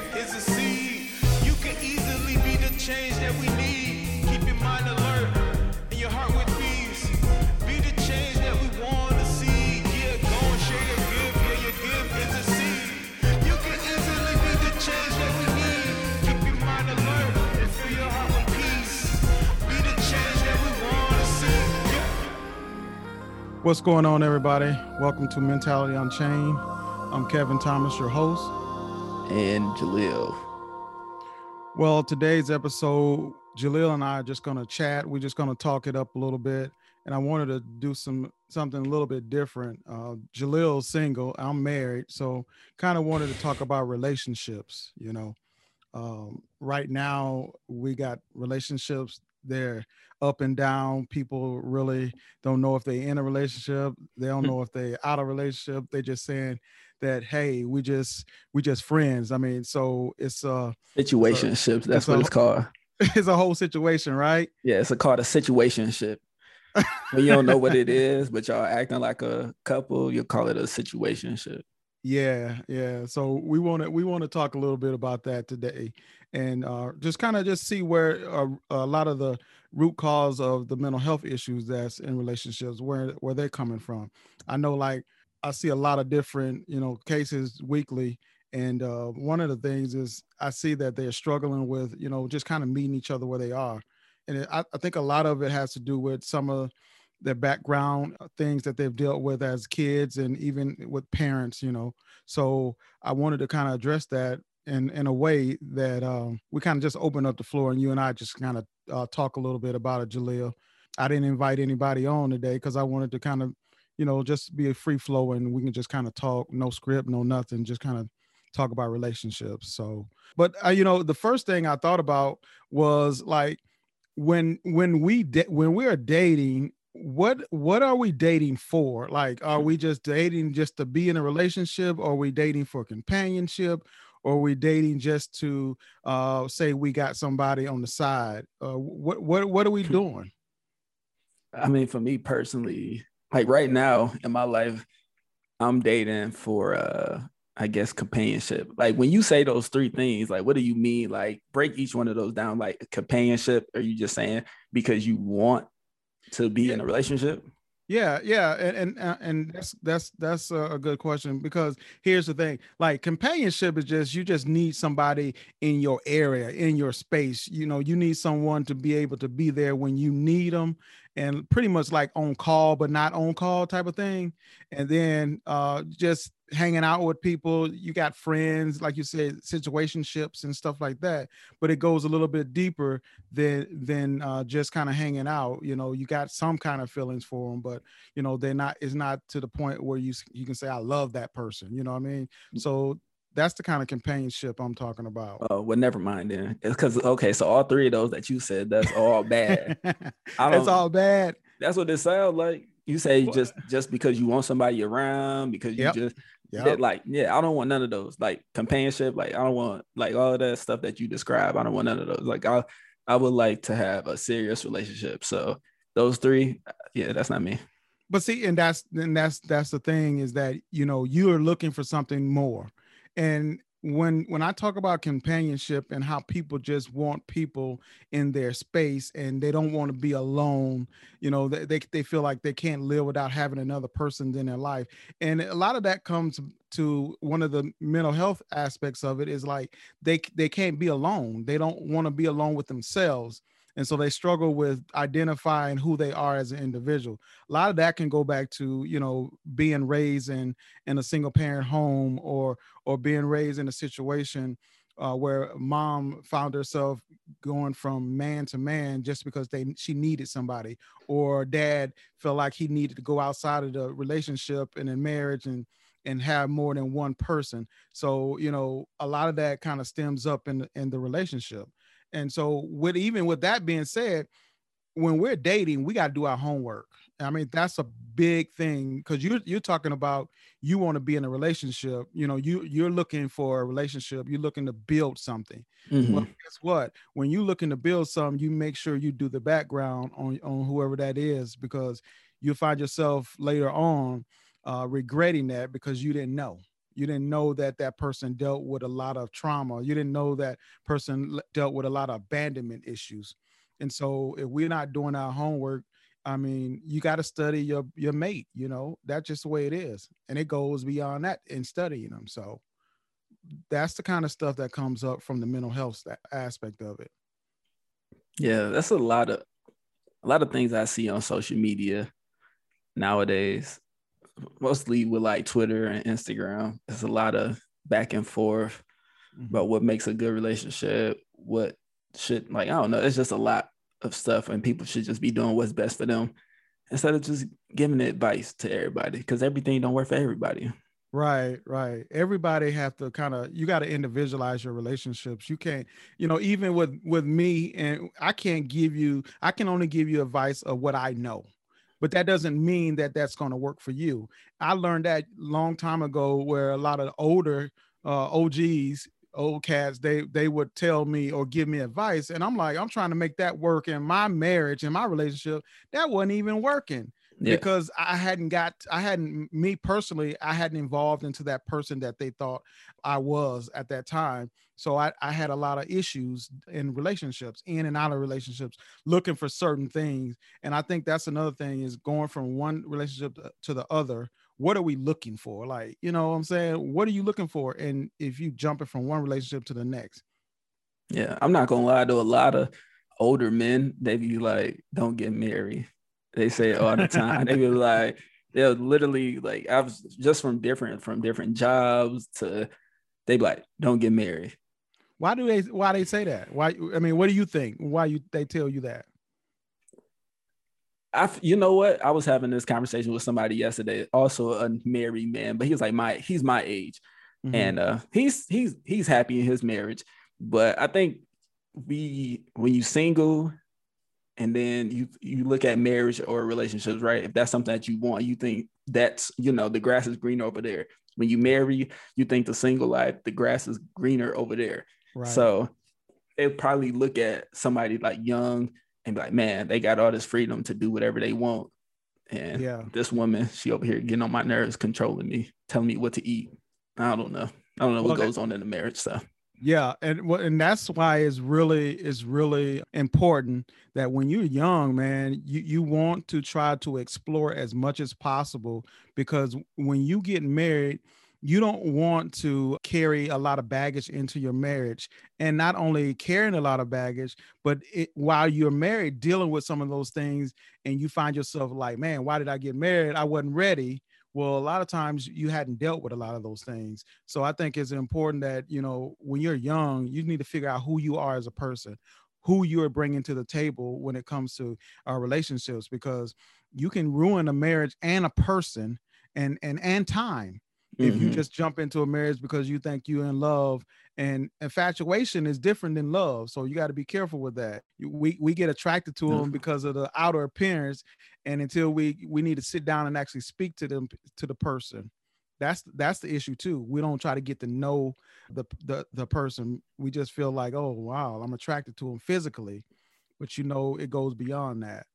gift is a seed. You can easily be the change that we need. Keep your mind alert and your heart with peace. Be the change that we want to see. Yeah, go and share your gift. Yeah, your gift is a seed. You can easily be the change that we need. Keep your mind alert and fill your heart with peace. Be the change that we want to see. Yeah. What's going on, everybody? Welcome to Mentality Unchained. I'm Kevin Thomas, your host. And Jaleel. Well, today's episode, Jaleel and I are just going to chat. We're just going to talk it up a little bit, and I wanted to do some something a little bit different. Uh, Jaleel's single. I'm married, so kind of wanted to talk about relationships. You know, um, right now we got relationships. They're up and down. People really don't know if they're in a relationship. They don't know if they're out of relationship. They're just saying that hey, we just we just friends. I mean, so it's uh Situationships. That's it's what a- it's called. it's a whole situation, right? Yeah, it's a, called a situationship. when you don't know what it is, but y'all acting like a couple, you'll call it a situationship. Yeah, yeah. So we want to we want to talk a little bit about that today, and uh, just kind of just see where uh, a lot of the root cause of the mental health issues that's in relationships where where they're coming from. I know, like I see a lot of different you know cases weekly, and uh, one of the things is I see that they're struggling with you know just kind of meeting each other where they are, and it, I, I think a lot of it has to do with some of their background uh, things that they've dealt with as kids and even with parents you know? So i wanted to kind of address that in in a way that um, we kind of just open up the floor and you and i just kind of uh, talk a little bit about it jaleel. I didn't invite anybody on today because i wanted to kind of you know just be a free flow and we can just kind of talk no script no nothing just kind of talk about relationships so. But uh, you know the first thing i thought about was like when when we da- when we are dating what what are we dating for like are we just dating just to be in a relationship or are we dating for companionship or are we dating just to uh say we got somebody on the side uh what what what are we doing I mean, for me personally, like right now in my life, I'm dating for uh I guess companionship. Like when you say those three things, like what do you mean? Like break each one of those down. Like companionship, are you just saying because you want to be in a relationship? Yeah, yeah, and and uh, and that's that's that's a a good question because here's the thing: like companionship is just you just need somebody in your area, in your space. You know, you need someone to be able to be there when you need them, and pretty much like on call but not on call type of thing. And then uh, just hanging out with people. You got friends, like you said, situationships and stuff like that. But it goes a little bit deeper than than uh, just kind of hanging out. You know, you got some kind of feelings for them, but you know they're not. It's not to the point where you you can say I love that person. You know what I mean? So that's the kind of companionship I'm talking about. Oh, well, never mind then. It's because okay, so all three of those that you said, that's all bad. I it's don't- all bad. That's what it sounds like. You say Well- just just because you want somebody around, because you Yep. just Yeah. that, like yeah, I don't want none of those. Like companionship, like I don't want like all of that stuff that you describe. I don't want none of those. Like I I would like to have a serious relationship. So those three, uh, yeah, that's not me. but see and that's and that's that's the thing is that you know you're looking for something more and when when i talk about companionship and how people just want people in their space and they don't want to be alone you know they, they, they feel like they can't live without having another person in their life. And a lot of that comes to one of the mental health aspects of it is like they they can't be alone. They don't want to be alone with themselves and so they struggle with identifying who they are as an individual. A lot of that can go back to you know being raised in in a single parent home or or being raised in a situation uh, where mom found herself going from man to man just because they she needed somebody or dad felt like he needed to go outside of the relationship and in marriage and and have more than one person. So you know a lot of that kind of stems up in in the relationship and so with even with that being said when we're dating, we got to do our homework. I mean, that's a big thing because you're you're talking about you want to be in a relationship. You know, you you're looking for a relationship. You're looking to build something. Mhm. Well, guess what? When you're looking to build something, you make sure you do the background on on whoever that is because you'll find yourself later on uh, regretting that because you didn't know. You didn't know that that person dealt with a lot of trauma. You didn't know that person dealt with a lot of abandonment issues. And so if we're not doing our homework, I mean, you got to study your your mate, you know. That's just the way it is. And it goes beyond that in studying them. So that's the kind of stuff that comes up from the mental health aspect of it. Yeah, that's a lot of a lot of things I see on social media nowadays, mostly with like Twitter and Instagram. There's a lot of back and forth mm-hmm. about what makes a good relationship, what should like I don't know. It's just a lot of stuff, and people should just be doing what's best for them instead of just giving advice to everybody because everything don't work for everybody. Right, right. Everybody have to kind of you got to individualize your relationships. You can't, you know, even with with me and I can't give you I can only give you advice of what I know. But that doesn't mean that that's going to work for you. I learned that long time ago where a lot of older uh, OGs old cats they they would tell me or give me advice and i'm like i'm trying to make that work in my marriage in my relationship that wasn't even working yeah. because i hadn't got i hadn't me personally i hadn't evolved into that person that they thought i was at that time so I, I had a lot of issues in relationships in and out of relationships looking for certain things and i think that's another thing is going from one relationship to the other what are we looking for? Like, you know what I'm saying? What are you looking for? And if you jump it from one relationship to the next. Yeah, I'm not gonna lie to a lot of older men, they be like, don't get married. They say it all the time. they be like, they'll literally like I was just from different from different jobs to they be like, don't get married. Why do they why they say that? Why I mean, what do you think? Why you they tell you that? I, you know what? I was having this conversation with somebody yesterday, also a married man, but he was like my, he's my age, mm-hmm. and uh, he's he's he's happy in his marriage. But I think we, when you single, and then you you look at marriage or relationships, right? If that's something that you want, you think that's you know the grass is greener over there. When you marry, you think the single life, the grass is greener over there. Right. So they probably look at somebody like young and be like, man, they got all this freedom to do whatever they want. And yeah, this woman, she over here getting on my nerves, controlling me, telling me what to eat. I don't know. I don't know what goes on in the marriage stuff. Yeah, and and that's why it's really it's really important that when you're young, man, you you want to try to explore as much as possible because when you get married, you don't want to carry a lot of baggage into your marriage and not only carrying a lot of baggage but it, while you're married dealing with some of those things and you find yourself like man why did i get married? I wasn't ready well a lot of times you hadn't dealt with a lot of those things so i think it's important that you know when you're young you need to figure out who you are as a person who you are bringing to the table when it comes to our uh, relationships because you can ruin a marriage and a person and and and time if mm-hmm. you just jump into a marriage because you think you're in love and infatuation is different than love so you got to be careful with that we we get attracted to them because of the outer appearance and until we we need to sit down and actually speak to them to the person that's that's the issue too we don't try to get to know the the, the person we just feel like oh wow i'm attracted to him physically but you know it goes beyond that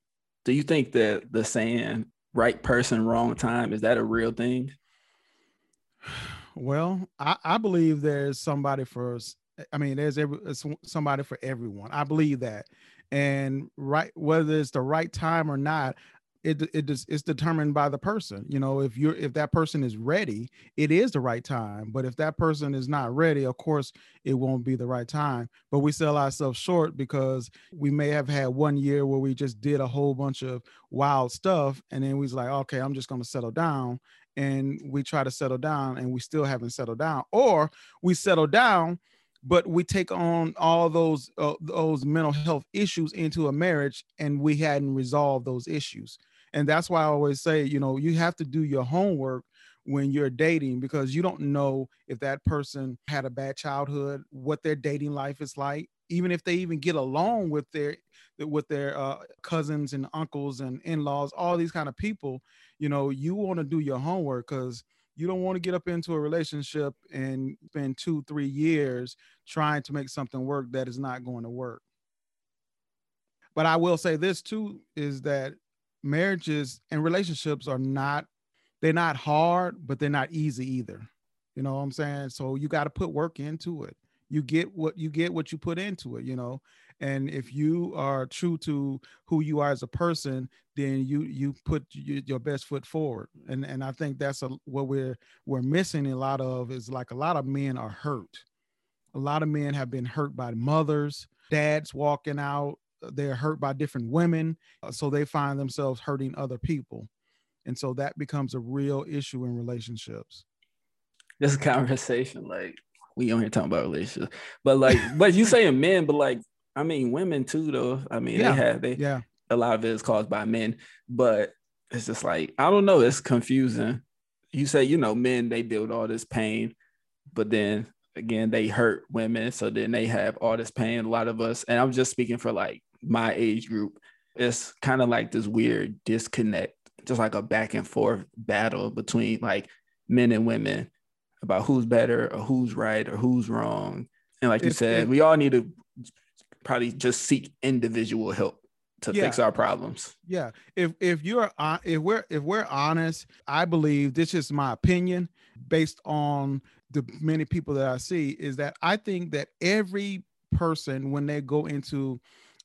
do you think that the saying right person wrong time is that a real thing well, I, I believe there's somebody for I mean, there's every somebody for everyone. I believe that, and right whether it's the right time or not, it it is it's determined by the person. You know, if you're if that person is ready, it is the right time. But if that person is not ready, of course, it won't be the right time. But we sell ourselves short because we may have had one year where we just did a whole bunch of wild stuff, and then we was like, okay, I'm just gonna settle down, and we try to settle down and we still haven't settled down or we settle down but we take on all those uh, those mental health issues into a marriage and we hadn't resolved those issues. And that's why i always say you know you have to do your homework when you're dating because you don't know if that person had a bad childhood what their dating life is like even if they even get along with their with their uh, cousins and uncles and in-laws all these kind of people you know, you want to do your homework because you don't want to get up into a relationship and spend two, three years trying to make something work that is not going to work. But I will say this too is that marriages and relationships are not they're not hard, but they're not easy either. You know what I'm saying? So you got to put work into it. You get what you get what you put into it, you know. And if you are true to who you are as a person, then you you put you, your best foot forward. And and I think that's a, what we're we're missing a lot of is like a lot of men are hurt. A lot of men have been hurt by mothers, dads walking out. They're hurt by different women, uh, so they find themselves hurting other people, and so that becomes a real issue in relationships. This conversation, like we on here talking about relationships, but like, but you saying men, but like, I mean, women too, though. I mean, Yeah. they have they Yeah, a lot of it is caused by men, but it's just like I don't know. It's confusing. You say you know men they build all this pain, but then again they hurt women, so then they have all this pain. A lot of us, and I'm just speaking for like my age group. It's kind of like this weird disconnect, just like a back and forth battle between like men and women about who's better or who's right or who's wrong. And like you said, if- we all need to probably just seek individual help to Yeah. fix our problems. yeah. If if you're hon- if we're if we're honest, I believe this is my opinion based on the many people that I see is that I think that every person when they go into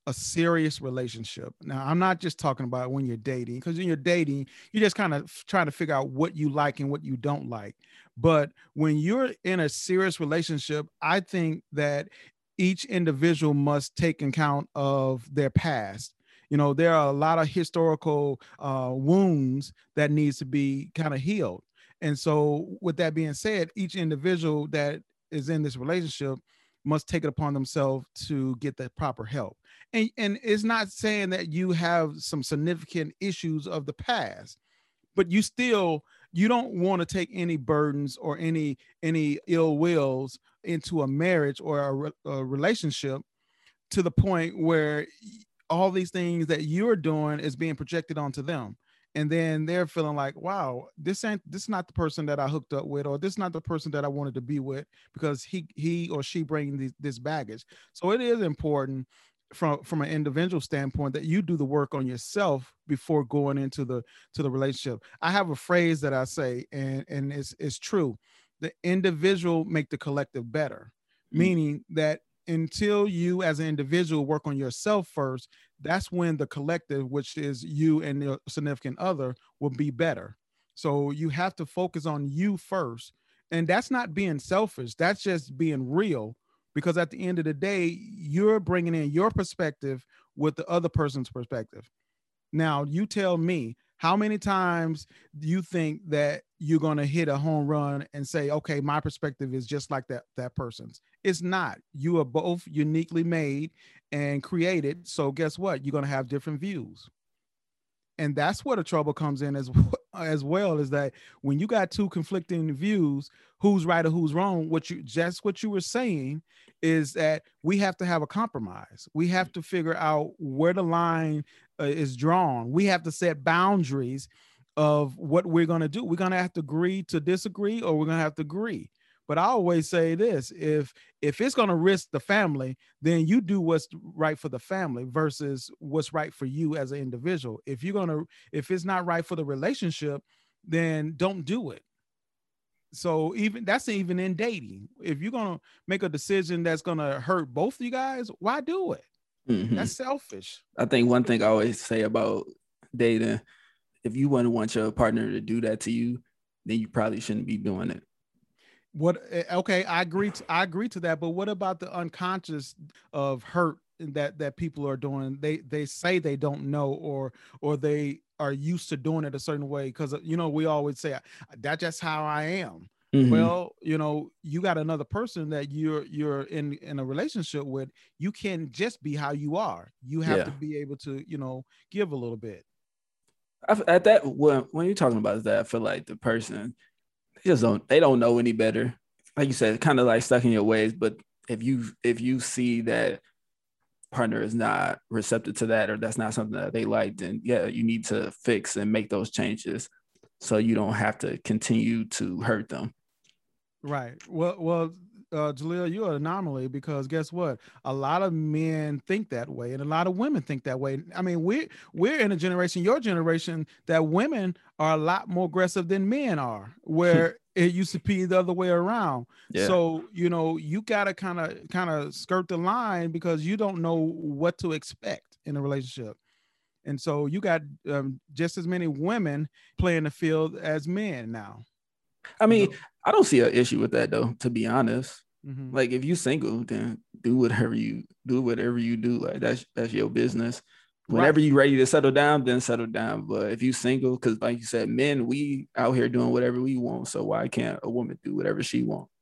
a serious relationship. Now, I'm not just talking about when you're dating, because when you're dating, you're just kind of trying to figure out what you like and what you don't like. But when you're in a serious relationship, I think that each individual must take account of their past. You know, there are a lot of historical uh, wounds that needs to be kind of healed. And so, with that being said, each individual that is in this relationship must take it upon themselves to get the proper help. And and it's not saying that you have some significant issues of the past, but you still you don't want to take any burdens or any any ill wills into a marriage or a, a relationship to the point where all these things that you're doing is being projected onto them. And then they're feeling like wow this ain't this is not the person that i hooked up with or this is not the person that i wanted to be with because he he or she bringing these, this baggage. So it is important from from an individual standpoint that you do the work on yourself before going into the to the relationship. I have a phrase that i say and and it's it's true. The individual make the collective better Mm. meaning that until you as an individual work on yourself first that's when the collective which is you and your significant other will be better. So you have to focus on you first. And that's not being selfish. That's just being real because at the end of the day you're bringing in your perspective with the other person's perspective. Now you tell me how many times do you think that you're going to hit a home run and say okay my perspective is just like that that person's? It's not. You are both uniquely made and created so guess what? You're going to have different views. And that's where the trouble comes in as as well is that when you got two conflicting views who's right or who's wrong what you just what you were saying is that we have to have a compromise. We have to figure out where the line uh, is drawn. We have to set boundaries of what we're going to do. We're going to have to agree to disagree or we're going to have to agree but i always say this if if it's going to risk the family then you do what's right for the family versus what's right for you as an individual. If you're to if it's not right for the relationship then don't do it. So even that's even in dating. If you're to make a decision that's to hurt both of you guys why do it? Mhm. that's selfish. I think one thing I always say about dating, if you wouldn't want your partner to do that to you, then you probably shouldn't be doing it. What eh, okay i agree to, i agree to that but what about the unconscious of hurt that that people are doing? They they say they don't know or or they are used to doing it a certain way because you know we always say that's just how i am. Mhm. well you know you got another person that you're you're in in a relationship with you can't just be how you are. You have to be able to you know give a little bit. I, at that when when you're talking about that, I feel like the person just don't they don't know any better. Like you said, kind of like stuck in your ways. But if you if you see that partner is not receptive to that or that's not something that they like, then yeah, you need to fix and make those changes so you don't have to continue to hurt them. Right. Well, well, uh, Jaleel, you're an anomaly because guess what? A lot of men think that way, and a lot of women think that way. I mean, we're we're in a generation, your generation, that women are a lot more aggressive than men are. Where it used to be the other way around. Yeah. So, you know, you got to kind of kind of skirt the line because you don't know what to expect in a relationship. And so you got um, just as many women playing the field as men now. I mean, know? I don't see an issue with that though, to be honest. Mhm. Like if you single, then do whatever you do, whatever you do. Like that's that's your business. Whenever you're ready to settle down, then settle down. But if you single, because like you said, men, we out here doing whatever we want. So why can't a woman do whatever she wants?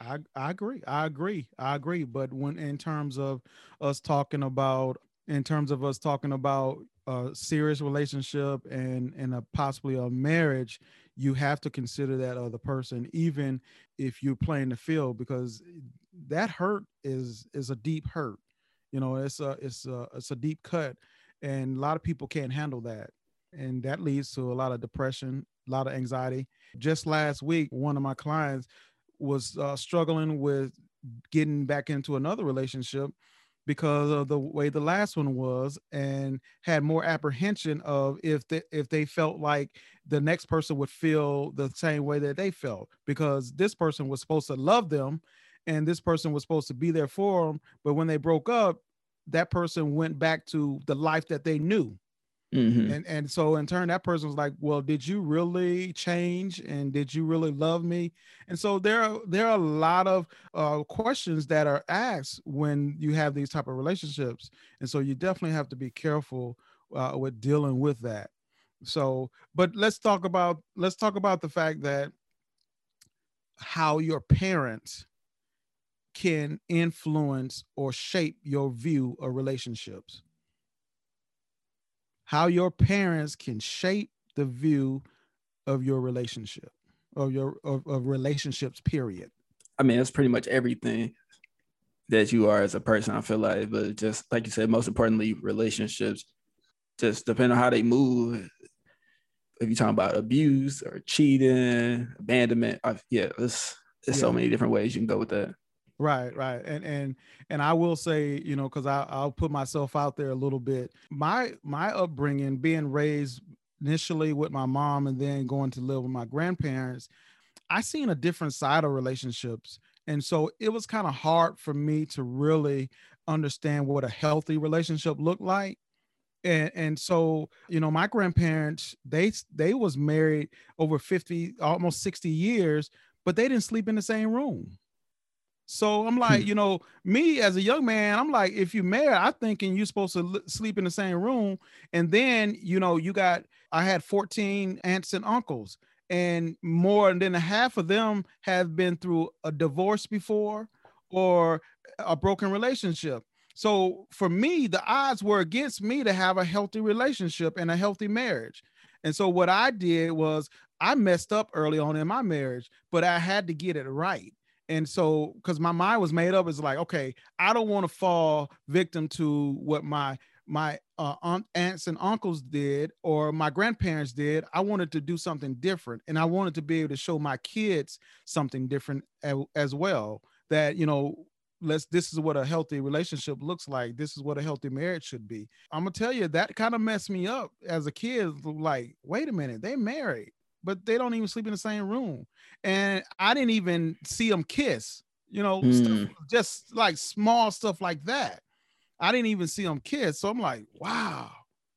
I, I agree. I agree. I agree. But when in terms of us talking about in terms of us talking about a serious relationship and and a possibly a marriage, you have to consider that other person, even if you're playing the field, because that hurt is is a deep hurt. You know, it's a it's a it's a deep cut, and a lot of people can't handle that, and that leads to a lot of depression, a lot of anxiety. Just last week, one of my clients was uh, struggling with getting back into another relationship because of the way the last one was and had more apprehension of if they if they felt like the next person would feel the same way that they felt because this person was supposed to love them and this person was supposed to be there for them but when they broke up that person went back to the life that they knew Mhm. and and so in turn that person was like well did you really change? And did you really love me? And so there are there are a lot of uh, questions that are asked when you have these type of relationships. And so you definitely have to be careful uh, with dealing with that. So but let's talk about let's talk about the fact that how your parents can influence or shape your view of relationships how your parents can shape the view of your relationship of your of, of relationships period I mean, it's pretty much everything that you are as a person. I feel like, but just like you said, most importantly, relationships. Just depending on how they move. If you're talking about abuse or cheating, abandonment, I, yeah, there's, there's so many different ways you can go with that. Right right and and and i will say you know because i'll put myself out there a little bit my my upbringing being raised initially with my mom and then going to live with my grandparents i seen a different side of relationships and so it was kind of hard for me to really understand what a healthy relationship looked like and and so you know my grandparents they they was married over 50 almost 60 years but they didn't sleep in the same room so i'm like Hmm. you know me as a young man i'm like if you're married i'm thinking you're supposed to li- sleep in the same room and then you know you got i had 14 aunts and uncles and more than half of them have been through a divorce before or a broken relationship so for me, the odds were against me to have a healthy relationship and a healthy marriage. And so what I did was I messed up early on in my marriage, but I had to get it right. And so because my mind was made up, is like, okay, I don't want to fall victim to what my my uh, aunt, aunts and uncles did or my grandparents did. I wanted to do something different, and I wanted to be able to show my kids something different as well. That you know, let's this is what a healthy relationship looks like this is what a healthy marriage should be i'm gonna tell you that kind of messed me up as a kid like wait a minute they married but they don't even sleep in the same room. And i didn't even see them kiss you know stuff, Mm. just like small stuff like that. I didn't even see them kiss so i'm like wow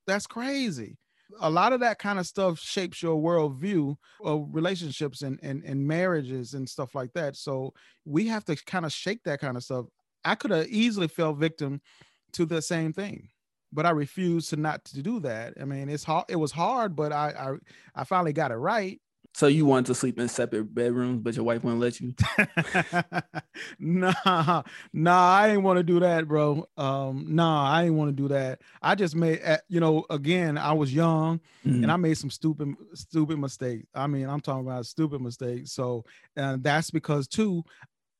that's crazy. A lot of that kind of stuff shapes your worldview of relationships and, and and marriages and stuff like that. So we have to kind of shake that kind of stuff. I could have easily fell victim to the same thing but i refused to not to do that i mean it's hard it was hard but i i, I finally got it right So you wanted to sleep in separate bedrooms, but your wife wouldn't let you. nah, nah, I didn't want to do that, bro. Um, nah, I didn't want to do that. I just made, you know, again, I was young Mhm. and I made some stupid, stupid mistakes. I mean, I'm talking about stupid mistakes. So, and that's because too,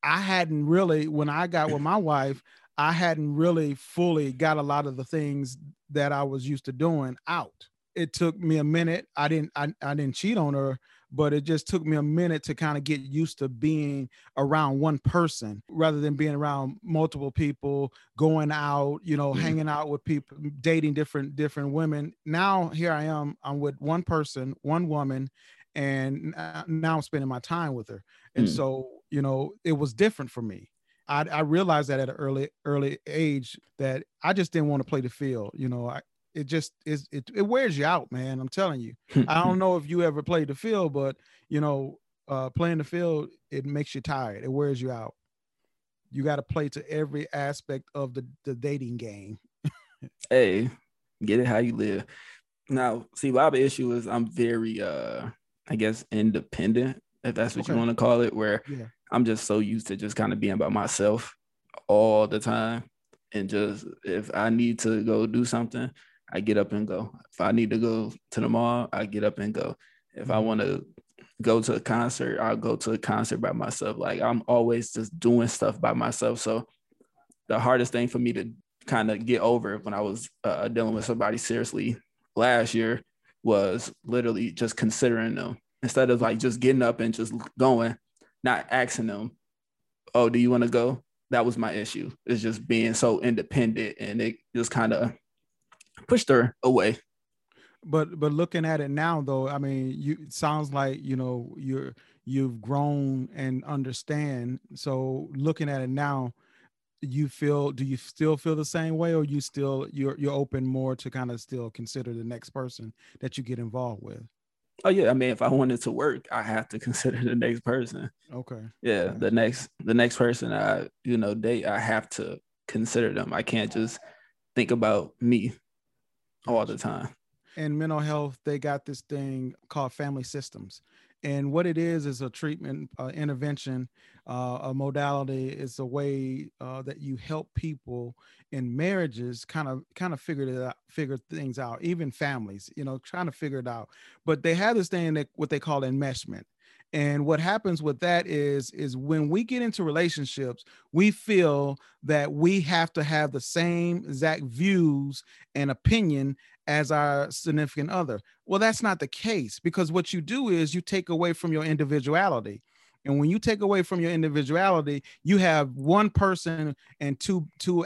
I hadn't really, when I got with my wife, I hadn't really fully got a lot of the things that I was used to doing out. It took me a minute. I didn't, I, I didn't cheat on her, but it just took me a minute to kind of get used to being around one person rather than being around multiple people going out you know Mhm. hanging out with people dating different different women now here i am i'm with one person one woman and now I'm spending my time with her. And Mm. so, you know, it was different for me. I, I realized that at an early early age that I just didn't want to play the field. You know, I it just is it, it wears you out, man. I'm telling you. I don't know if you ever played the field, but you know, uh, playing the field it makes you tired. It wears you out. You got to play to every aspect of the the dating game. hey, get it how you live. Now, see, my issue is I'm very uh I guess independent, if that's what you want to call it, where Yeah. I'm just so used to just kind of being by myself all the time. And just if I need to go do something, I get up and go. If I need to go to the mall, I get up and go. If I want to go to a concert, I'll go to a concert by myself. Like I'm always just doing stuff by myself. So the hardest thing for me to kind of get over when I was uh, dealing with somebody seriously last year was literally just considering them instead of like just getting up and just going, not asking them, "Oh, do you want to go?" That was my issue. It's just being so independent, and it just kind of pushed her away. but but looking at it now though i mean you it sounds like you know you're you've grown and understand so looking at it now you feel do you still feel the same way or you still you're you're open more to kind of still consider the next person that you get involved with Oh yeah, I mean, if I wanted to work, I have to consider the next person. okay Yeah, Okay. the next the next person I you know date, I have to consider them. I can't just think about me all the time. in mental health they got this thing called family systems and what it is is a treatment uh, intervention uh, a modality is a way uh, that you help people in marriages kind of kind of figure it out figure things out even families you know trying to figure it out. But they have this thing that what they call enmeshment and what happens with that is is when we get into relationships we feel that we have to have the same exact views and opinion as our significant other. Well, that's not the case because what you do is you take away from your individuality. And when you take away from your individuality, you have one person and two two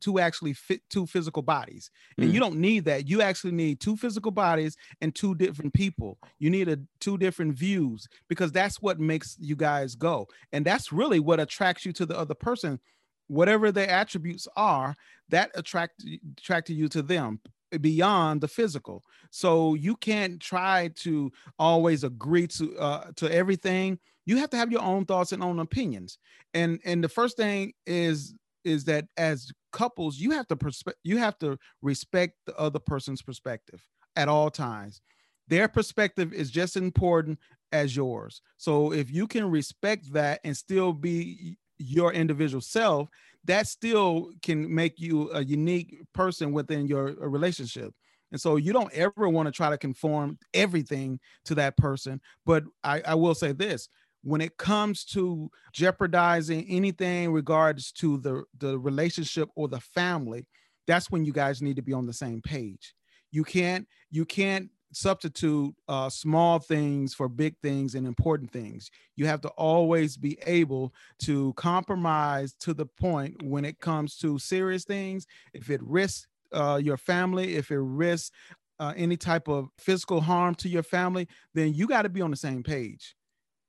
two actually fit two physical bodies. And you don't need that. You actually need two physical bodies and two different people. You need a two different views because that's what makes you guys go. And that's really what attracts you to the other person. Whatever their attributes are, that attract attracted you to them beyond the physical. So you can't try to always agree to uh, to everything. You have to have your own thoughts and own opinions. And and the first thing is is that as couples, you have to perspe- you have to respect the other person's perspective at all times. Their perspective is just as important as yours. So if you can respect that and still be your individual self, that still can make you a unique person within your uh, relationship. And so you don't ever want to try to conform everything to that person. But I, I will say this when it comes to jeopardizing anything in regards to the, the relationship or the family, that's when you guys need to be on the same page. You can't, you can't substitute uh, small things for big things and important things. You have to always be able to compromise to the point when it comes to serious things. If it risks uh, your family, if it risks uh, any type of physical harm to your family, then you got to be on the same page.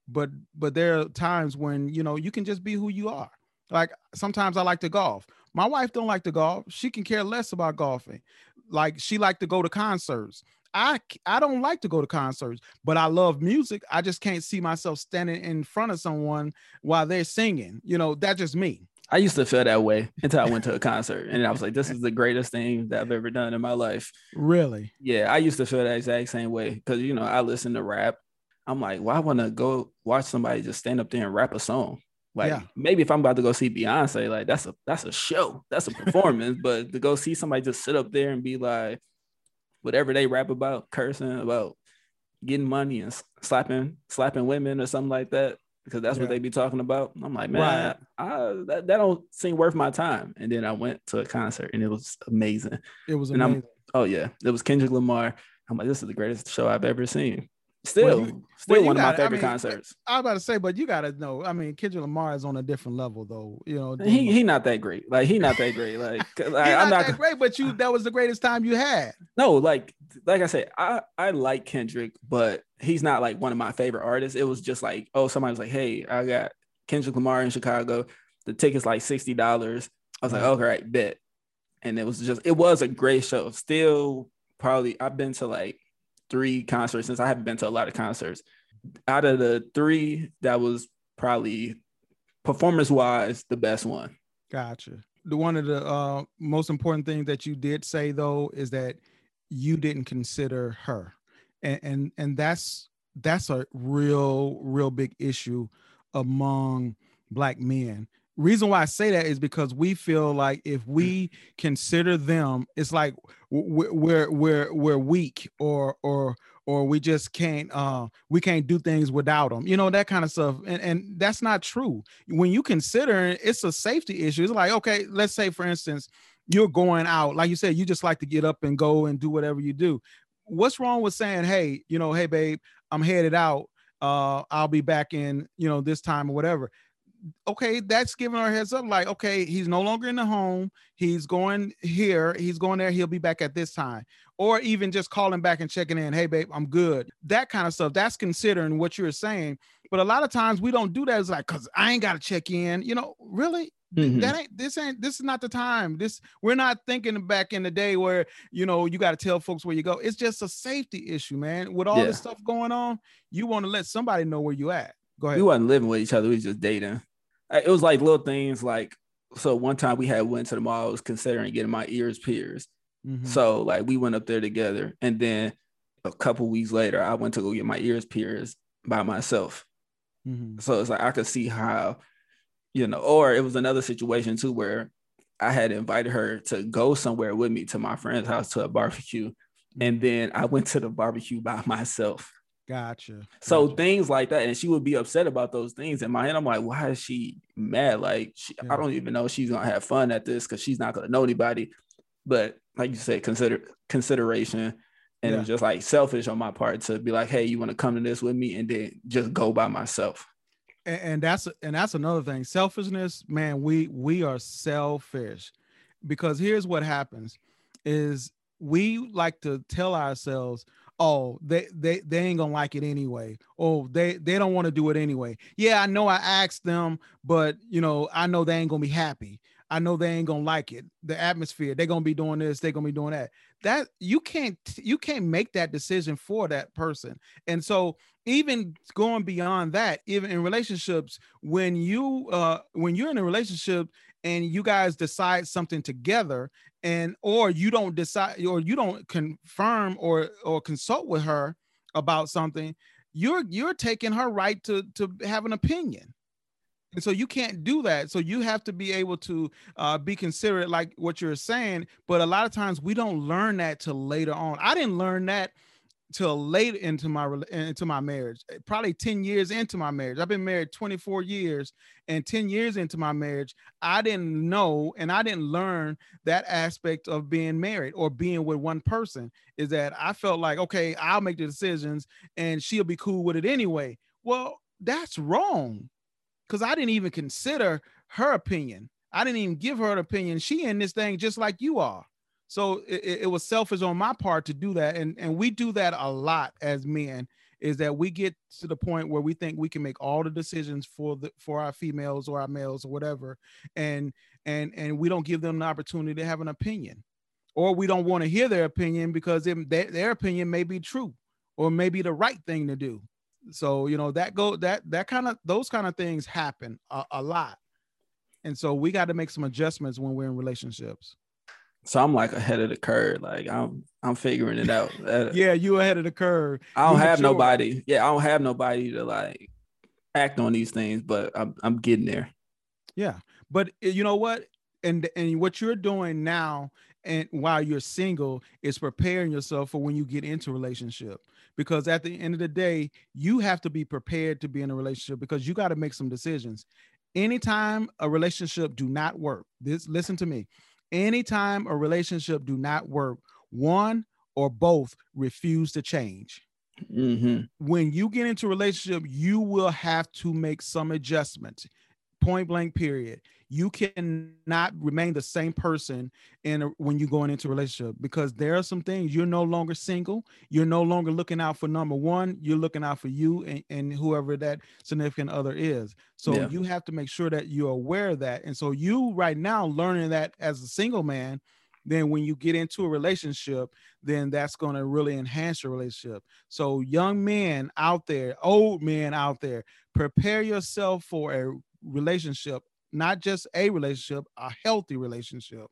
But but there are times when you know you can just be who you are. Like sometimes I like to golf. My wife don't like to golf. She can care less about golfing. Like she like to go to concerts. I I don't like to go to concerts, but I love music. I just can't see myself standing in front of someone while they're singing. You know, that's just me. I used to feel that way until I went to a concert and I was like, this is the greatest thing that I've ever done in my life. Really? Yeah, I used to feel that exact same way because, you know, I listen to rap. I'm like, why want to go watch somebody just stand up there and rap a song? Like Yeah. maybe if I'm about to go see Beyonce, like that's a that's a show, that's a performance. but to go see somebody just sit up there and be like, whatever they rap about, cursing about getting money and slapping slapping women or something like that, because that's Yeah. what they be talking about. I'm like, man, I, that, that don't seem worth my time. And then I went to a concert and it was amazing. It was And I'm- amazing. Oh yeah, it was Kendrick Lamar. I'm like, this is the greatest show I've ever seen. Still, you- still well, one of my gotta- I favorite mean, concerts. I was about to say, but you gotta know. I mean, Kendrick Lamar is on a different level, though. You know, He he not that great. Like he not that great. Like, I'm not not that great, but you that was the greatest time you had. no like like I said, I I like Kendrick, but he's not like one of my favorite artists. It was just like, oh, somebody was like, hey, I got Kendrick Lamar in Chicago. The ticket's like sixty dollars. I was like, mm-hmm. okay, right, bet. And it was just, it was a great show. Still, probably, I've been to like three concerts since I haven't been to a lot of concerts. Out of the three, that was probably performance wise the best one. Gotcha. The one of the uh, most important things that you did say though is that you didn't consider her, and and, and that's that's a real real big issue among black men reason why I say that is because we feel like if we consider them, it's like we're we're we're weak or or or we just can't uh we can't do things without them you know that kind of stuff and and that's not true. When you consider it's a safety issue. It's like okay let's say for instance you're going out like you said you just like to get up and go and do whatever you do. What's wrong with saying hey you know hey babe i'm headed out uh i'll be back in you know this time or whatever okay, that's giving our heads up. Like, okay, he's no longer in the home. He's going here. He's going there. He'll be back at this time. Or even just calling back and checking in. Hey, babe, I'm good. That kind of stuff. That's considering what you're saying. But a lot of times we don't do that. It's like, cause I ain't got to check in. You know, really? Mm-hmm. That ain't this ain't this is not the time. This we're not thinking back in the day where you know you got to tell folks where you go. It's just a safety issue, man. With all yeah. this stuff going on, you want to let somebody know where you at. Go ahead. We wasn't living with each other. We was just dating it was like little things like so one time we had went to the mall, I was considering getting my ears pierced. Mm-hmm. So like we went up there together. And then a couple weeks later, I went to go get my ears pierced by myself. Mm-hmm. So it's like I could see how, you know, or it was another situation too where I had invited her to go somewhere with me to my friend's house to a barbecue. And then I went to the barbecue by myself. Gotcha. gotcha. So things like that, and she would be upset about those things. In my head, I'm like, why is she mad? Like, she, yeah. I don't even know she's gonna have fun at this because she's not gonna know anybody. But like you said, consider consideration, and yeah. it was just like selfish on my part to be like, hey, you want to come to this with me, and then just go by myself. And, and that's and that's another thing. Selfishness, man. We we are selfish because here's what happens: is we like to tell ourselves oh they they they ain't gonna like it anyway. Oh they they don't want to do it anyway. Yeah i know i asked them but you know i know they ain't gonna be happy. I know they ain't gonna like it. The atmosphere they're gonna be doing this they're gonna be doing that. That you can't you can't make that decision for that person. And so even going beyond that even in relationships when you uh when you're in a relationship and you guys decide something together and or you don't decide or you don't confirm or or consult with her about something you're you're taking her right to to have an opinion. And so you can't do that. So you have to be able to uh, be considerate like what you're saying but a lot of times we don't learn that till later on. I didn't learn that till late into my into my marriage eh, probably 10 years into my marriage. I've been married 24 years and 10 years into my marriage i didn't know and i didn't learn that aspect of being married or being with one person is that i felt like okay i'll make the decisions and she'll be cool with it anyway. Well that's wrong because i didn't even consider her opinion. I didn't even give her an opinion. She in this thing just like you are so it, it was selfish on my part to do that. And, and we do that a lot as men is that we get to the point where we think we can make all the decisions for the for our females or our males or whatever and and and we don't give them the opportunity to have an opinion. Or we don't want to hear their opinion because it, their, their opinion may be true or maybe the right thing to do. So you know that go that that kind of those kind of things happen a, a lot. And so we got to make some adjustments when we're in relationships so I'm like ahead of the curve. Like I'm I'm figuring it out. yeah, you ahead of the curve. I don't you have mature. nobody. Yeah, I don't have nobody to like act on these things, but I'm I'm getting there. Yeah. But eh, you know what? And and what you're doing now and while you're single is preparing yourself for when you get into a relationship because at the end of the day you have to be prepared to be in a relationship because you got to make some decisions anytime a relationship do not work this listen to me anytime a relationship do not work, one or both refuse to change. Mm-hmm. When you get into a relationship, you will have to make some adjustments. Point blank period you cannot remain the same person in a, when you're going into a relationship because there are some things you're no longer single you're no longer looking out for number one you're looking out for you and, and whoever that significant other is. So Yeah. you have to make sure that you're aware of that. And so you right now learning that as a single man then when you get into a relationship then that's going to really enhance your relationship. So young men out there old men out there prepare yourself for a relationship not just a relationship a healthy relationship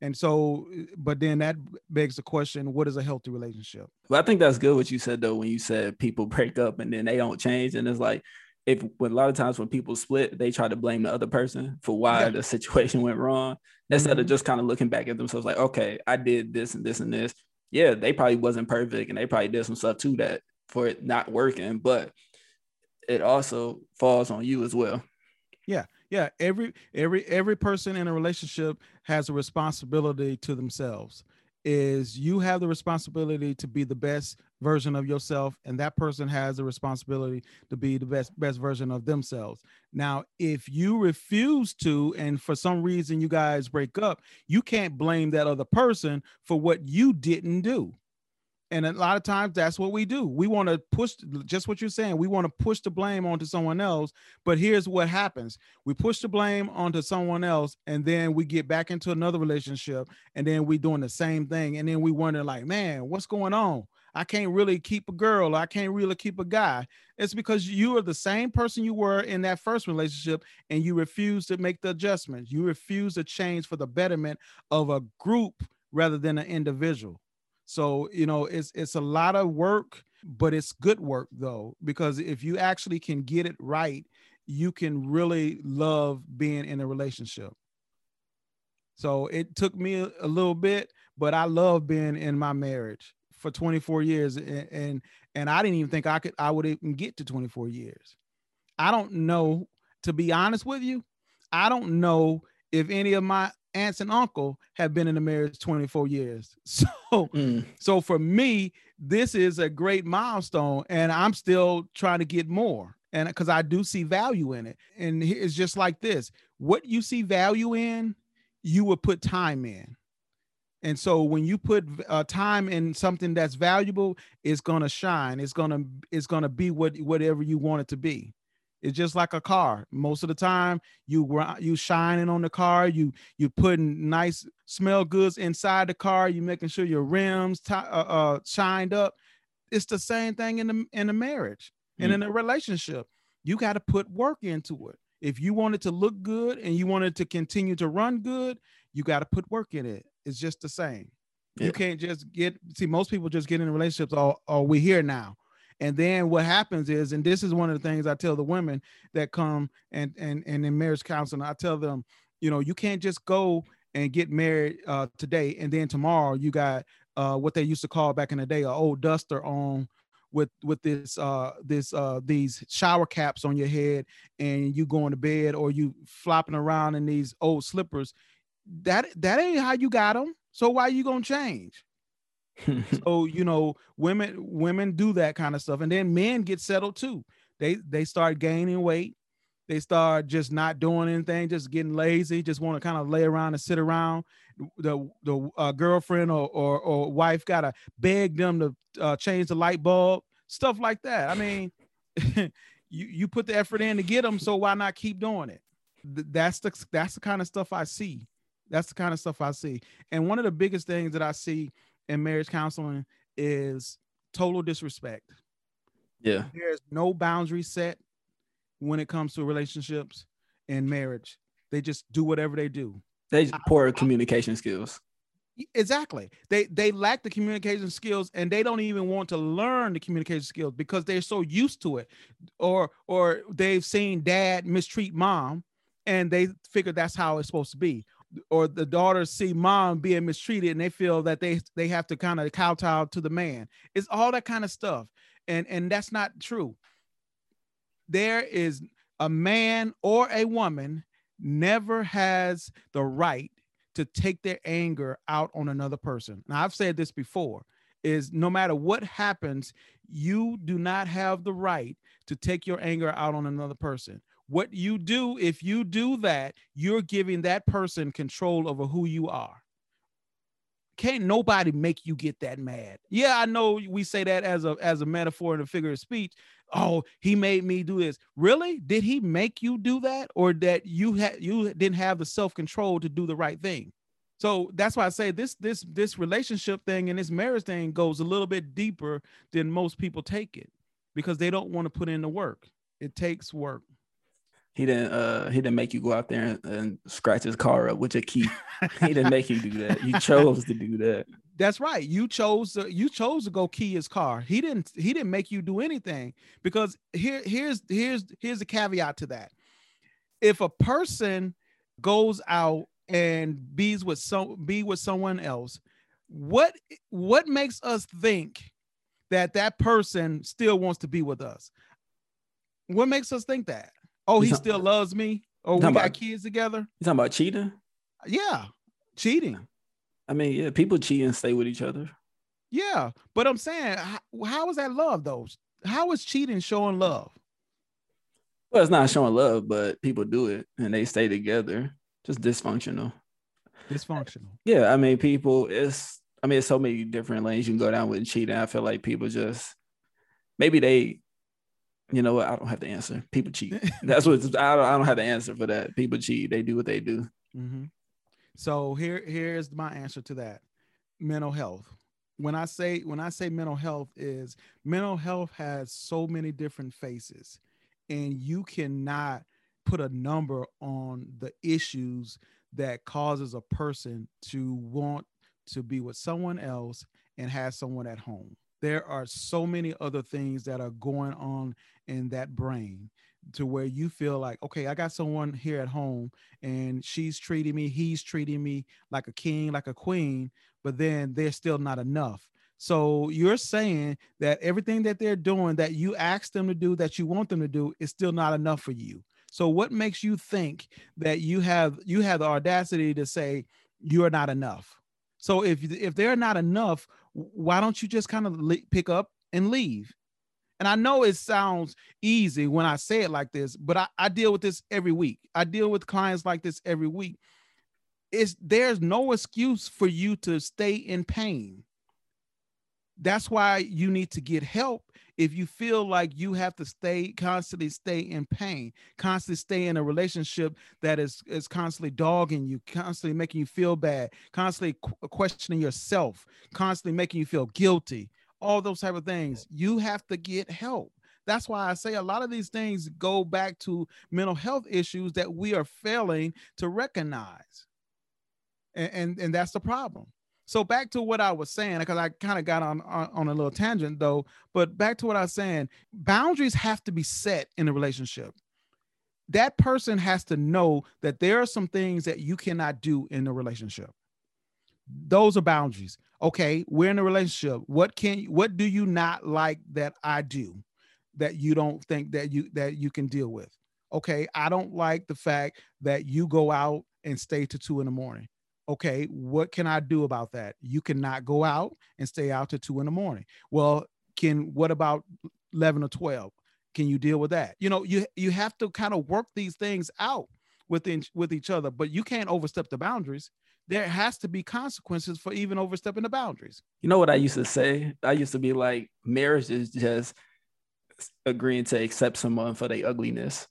and so but then that begs the question what is a healthy relationship But I think that's good what you said though when you said people break up and then they don't change, and it's like if when a lot of times when people split, they try to blame the other person for why Yeah. the situation went wrong instead of Mhm. just kind of looking back at themselves like, okay, I did this and this and this. Yeah, they probably wasn't perfect and they probably did some stuff too that for it not working, but it also falls on you as well. Yeah yeah. every every every person in a relationship has a responsibility to themselves is you have the responsibility to be the best version of yourself and that person has the responsibility to be the best best version of themselves now if you refuse to and for some reason you guys break up you can't blame that other person for what you didn't do and a lot of times that's what we do. We want to push just what you're saying we want to push the blame onto someone else but here's what happens. We push the blame onto someone else and then we get back into another relationship and then we doing the same thing and then we wonder like man what's going on? I can't really keep a girl i can't really keep a guy. It's because you are the same person you were in that first relationship and you refuse to make the adjustments. You refuse to change for the betterment of a group rather than an individual so you know it's it's a lot of work but it's good work though because if you actually can get it right you can really love being in a relationship. So it took me a, little bit but i love being in my marriage for 24 years and, and and i didn't even think i could i would even get to 24 years. I don't know to be honest with you i don't know if any of my aunts and uncle have been in a marriage 24 years so Mm, so for me, this is a great milestone, and I'm still trying to get more. And because I do see value in it. And it's just like this what you see value in, you will put time in. And so when you put uh, time in something that's valuable, it's gonna shine. It's gonna it's gonna be what whatever you want it to be. It's just like a car. Most of the time, you you shining on the car. You you putting nice smell goods inside the car. You making sure your rims ti- uh, uh, shined up. It's the same thing in the in a marriage and Mm. in a relationship. You got to put work into it. If you want it to look good and you want it to continue to run good, you got to put work in it. It's just the same. Yeah. You can't just get see most people just get in relationships. Oh, oh, we here now. And then what happens is, and this is one of the things I tell the women that come and and and in marriage counseling, I tell them, you know, you can't just go and get married uh, today and then tomorrow you got uh, what they used to call back in the day a old duster on with with this uh this uh these shower caps on your head and you going to bed or you flopping around in these old slippers. That that ain't how you got them so why you gonna change so you know women women do that kind of stuff and then men get settled too. They they start gaining weight. They start just not doing anything just getting lazy just want to kind of lay around and sit around. The the uh, girlfriend or, or or wife gotta beg them to uh, change the light bulb stuff like that. I mean you you put the effort in to get them so why not keep doing it? Th- that's the that's the kind of stuff i see. That's the kind of stuff i see. And one of the biggest things that i see in marriage counseling is total disrespect. yeah. There's no boundary set when it comes to relationships and marriage. They just do whatever they do. They just poor communication skills. Exactly. They they lack the communication skills and they don't even want to learn the communication skills because they're so used to it. Or or they've seen dad mistreat mom and they figure that's how it's supposed to be. Or the daughters see mom being mistreated and they feel that they they have to kind of kowtow to the man. It's all that kind of stuff. And and that's not true. There is a man or a woman never has the right to take their anger out on another person. Now, I've said this before is no matter what happens, you do not have the right to take your anger out on another person. What you do, if you do that, you're giving that person control over who you are. Can't nobody make you get that mad. Yeah, I know we say that as a as a metaphor and a figure of speech. Oh, he made me do this. Really? Did he make you do that, or that you had you didn't have the self control to do the right thing? So that's why I say this this this relationship thing and this marriage thing goes a little bit deeper than most people take it because they don't want to put in the work. It takes work. He didn't uh he didn't make you go out there and, and scratch his car up with a key. he didn't make you do that. You chose to do that. That's right. You chose to, you chose to go key his car. He didn't he didn't make you do anything because here here's here's here's the caveat to that. If a person goes out and bees with some be with someone else, what what makes us think that that person still wants to be with us? What makes us think that? Oh, he still loves me. Oh, we got about- kids together. You talking about cheating? Yeah, cheating. I mean, yeah, people cheat and stay with each other. Yeah, but I'm saying, how, how is that love though? How is cheating showing love? Well, it's not showing love, but people do it and they stay together. Just dysfunctional. Dysfunctional. Yeah, I mean, people. It's I mean, it's so many different lanes you can go down with cheating. I feel like people just maybe they, you know what? I don't have the answer. People cheat. That's what I don't. I don't have the answer for that. People cheat. They do what they do. hmm So here, here's my answer to that: mental health. When I say when I say mental health is mental health has so many different faces, and you cannot put a number on the issues that causes a person to want to be with someone else and have someone at home. There are so many other things that are going on in that brain to where you feel like, okay, I got someone here at home and she's treating me, he's treating me like a king, like a queen, but then they're still not enough. So you're saying that everything that they're doing that you ask them to do, that you want them to do, is still not enough for you. So what makes you think that you have you have the audacity to say you are not enough? So if if they're not enough, why don't you just kind of pick up and leave? And I know it sounds easy when I say it like this, but I, I deal with this every week. I deal with clients like this every week. It's there's no excuse for you to stay in pain. That's why you need to get help if you feel like you have to stay constantly stay in pain, constantly stay in a relationship that is is constantly dogging you, constantly making you feel bad, constantly qu- questioning yourself, constantly making you feel guilty, all those type of things. You have to get help. That's why I say a lot of these things go back to mental health issues that we are failing to recognize. And and, and that's the problem. So back to what I was saying, because I kind of got on, on on a little tangent though. But back to what I was saying, boundaries have to be set in a relationship. That person has to know that there are some things that you cannot do in a relationship. Those are boundaries. Okay, we're in a relationship. What can what do you not like that I do that you don't think that you that you can deal with? Okay, I don't like the fact that you go out and stay to two in the morning okay, what can I do about that? You cannot go out and stay out to two in the morning. Well, can what about 11 or 12? Can you deal with that? You know, you you have to kind of work these things out within with each other, but you can't overstep the boundaries. There has to be consequences for even overstepping the boundaries. You know what I used to say? I used to be like, marriage is just agreeing to accept someone for their ugliness.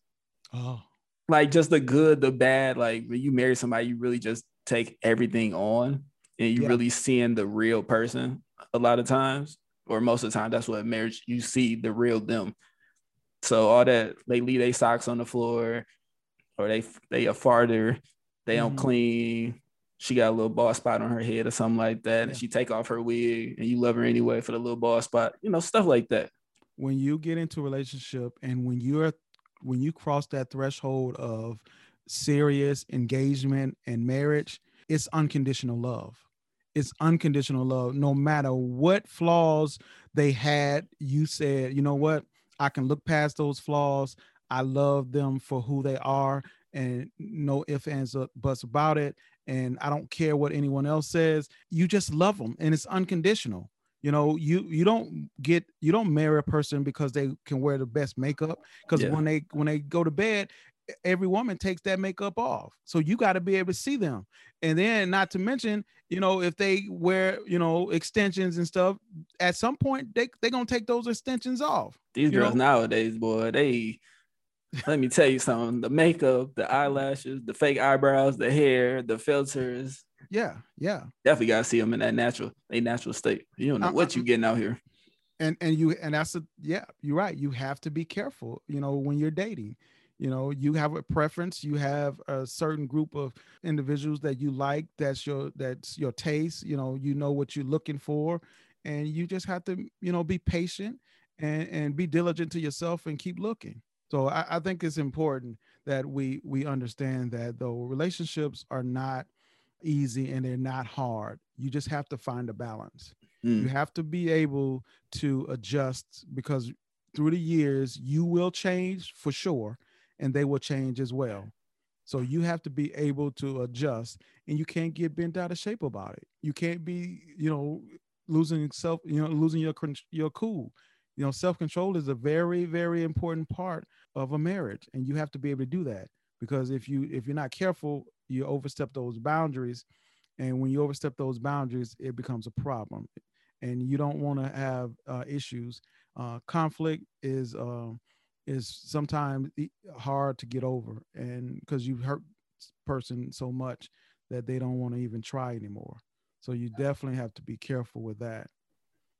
Oh, Like just the good, the bad. Like when you marry somebody, you really just take everything on and you Yeah. really seeing the real person a lot of times, or most of the time, that's what marriage you see the real them. So all that they leave their socks on the floor, or they they a farter, they don't Mhm. clean. She got a little bald spot on her head or something like that, Yeah. and she take off her wig, and you love her anyway for the little bald spot, you know, stuff like that. when you get into a relationship and when you're when you cross that threshold of serious engagement and marriage, it's unconditional love. It's unconditional love. No matter what flaws they had, you said, you know what? I can look past those flaws. I love them for who they are and no ifs, ands, or buts about it. And I don't care what anyone else says. You just love them and it's unconditional. You know, you you don't get you don't marry a person because they can wear the best makeup. Because Yeah. when they when they go to bed, every woman takes that makeup off. So you got to be able to see them. And then not to mention, you know, if they wear, you know, extensions and stuff, at some point they they're gonna take those extensions off. These girls know- nowadays, boy, they let me tell you something. The makeup, the eyelashes, the fake eyebrows, the hair, the filters. Yeah, yeah. Definitely gotta see them in that natural, a natural state. You don't know Uh, what uh, you getting out here. and and you and that's a yeah you're right you have to be careful you know when you're dating you know you have a preference you have a certain group of individuals that you like that's your that's your taste you know you know what you're looking for and you just have to you know be patient and and be diligent to yourself and keep looking so i, I think it's important that we we understand that though relationships are not easy and they're not hard. You just have to find a balance. Mm. you have to be able to adjust because through the years you will change for sure and they will change as well. So you have to be able to adjust and you can't get bent out of shape about it. You can't be you know losing self you know losing your your cool. You know self-control is a very very important part of a marriage and you have to be able to do that because if you if you're not careful you overstep those boundaries and when you overstep those boundaries it becomes a problem and you don't want to have uh, issues. Uh, conflict is uh, is sometimes hard to get over and because you've hurt person so much that they don't want to even try anymore. So you definitely have to be careful with that.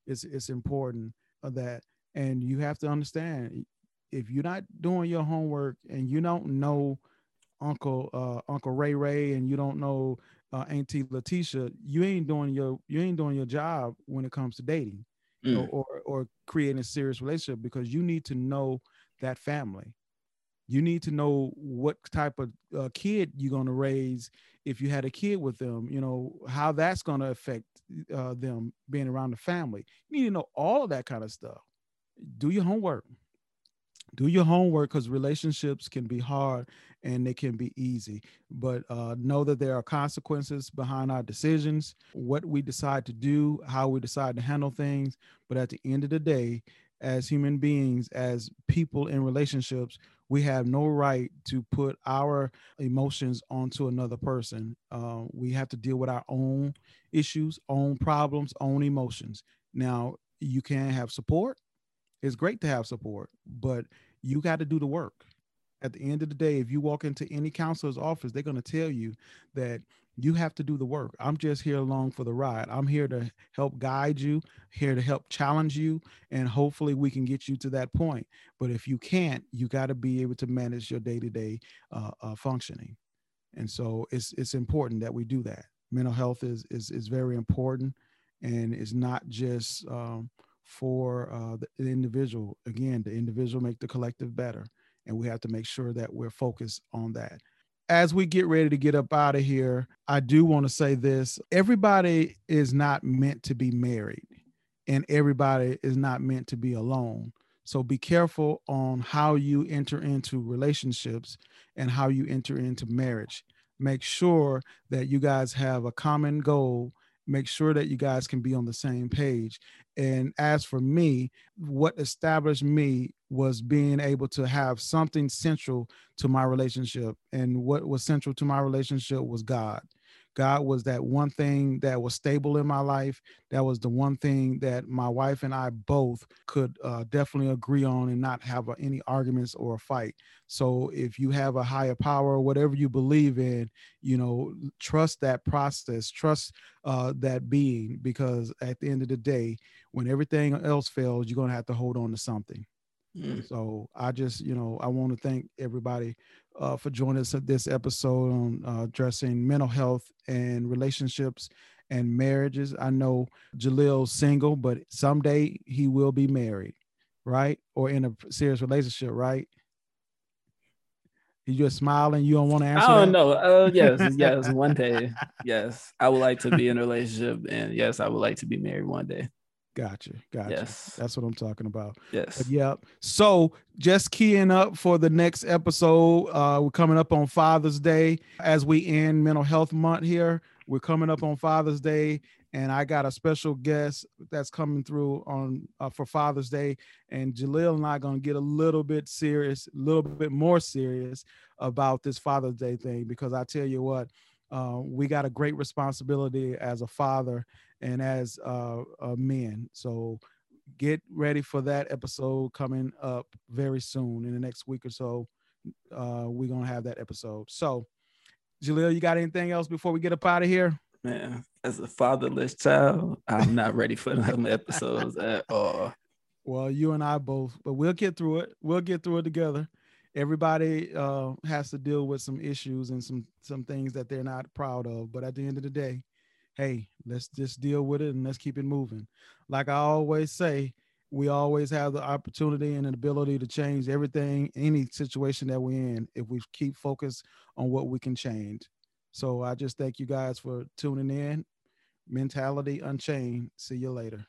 It's it's important uh, that and you have to understand if you're not doing your homework and you don't know uncle uh uncle ray ray and you don't know uh, auntie letitia you ain't doing your you ain't doing your job when it comes to dating Mm. or, or or creating a serious relationship because you need to know that family. You need to know what type of uh, kid you're going to raise if you had a kid with them you know how that's going to affect uh, them being around the family. You need to know all of that kind of stuff. Do your homework do your homework because relationships can be hard and they can be easy but uh, know that there are consequences behind our decisions what we decide to do how we decide to handle things but at the end of the day as human beings as people in relationships we have no right to put our emotions onto another person uh, we have to deal with our own issues own problems own emotions. Now you can have support it's great to have support, but you got to do the work. At the end of the day, if you walk into any counselor's office, they're going to tell you that you have to do the work. I'm just here along for the ride. I'm here to help guide you, here to help challenge you, and hopefully we can get you to that point. But if you can't, you got to be able to manage your day-to-day uh, uh, functioning. And so it's it's important that we do that. Mental health is is is very important, and it's not just um, for uh, the, the individual. Again, the individual make the collective better, and we have to make sure that we're focused on that. As we get ready to get up out of here, I do want to say this: everybody is not meant to be married, and everybody is not meant to be alone. So be careful on how you enter into relationships and how you enter into marriage. Make sure that you guys have a common goal. Make sure that you guys can be on the same page. And as for me, what established me was being able to have something central to my relationship. And what was central to my relationship was God. God was that one thing that was stable in my life. That was the one thing that my wife and I both could uh, definitely agree on and not have uh, any arguments or a fight. So if you have a higher power whatever you believe in, you know, trust that process, trust uh, that being, because at the end of the day, when everything else fails, you're going to have to hold on to something. Mm. So I just, you know, I want to thank everybody uh, for joining us at this episode on uh, addressing mental health and relationships and marriages. I know Jalil's single, but someday he will be married, right? Or in a serious relationship, right? You just smiling. You don't want to answer. I don't that? know. Uh, yes, yes, one day. Yes, I would like to be in a relationship, and yes, I would like to be married one day. Gotcha. Gotcha. Yes. That's what I'm talking about. Yes. But yeah. So just keying up for the next episode. Uh, we're coming up on Father's Day as we end Mental Health Month here. We're coming up on Father's Day, and I got a special guest that's coming through on uh, for Father's Day. And Jaleel and I are gonna get a little bit serious, a little bit more serious about this Father's Day thing because I tell you what, uh, we got a great responsibility as a father and as uh, uh, men. So get ready for that episode coming up very soon in the next week or so. Uh, we're gonna have that episode. So, Jaleel, you got anything else before we get up out of here? Man, as a fatherless child, I'm not ready for them episodes at all. Well, you and I both, but we'll get through it. We'll get through it together. Everybody uh, has to deal with some issues and some some things that they're not proud of. But at the end of the day, hey, let's just deal with it and let's keep it moving. Like I always say, we always have the opportunity and an ability to change everything, any situation that we're in, if we keep focused on what we can change. So I just thank you guys for tuning in. Mentality Unchained. See you later.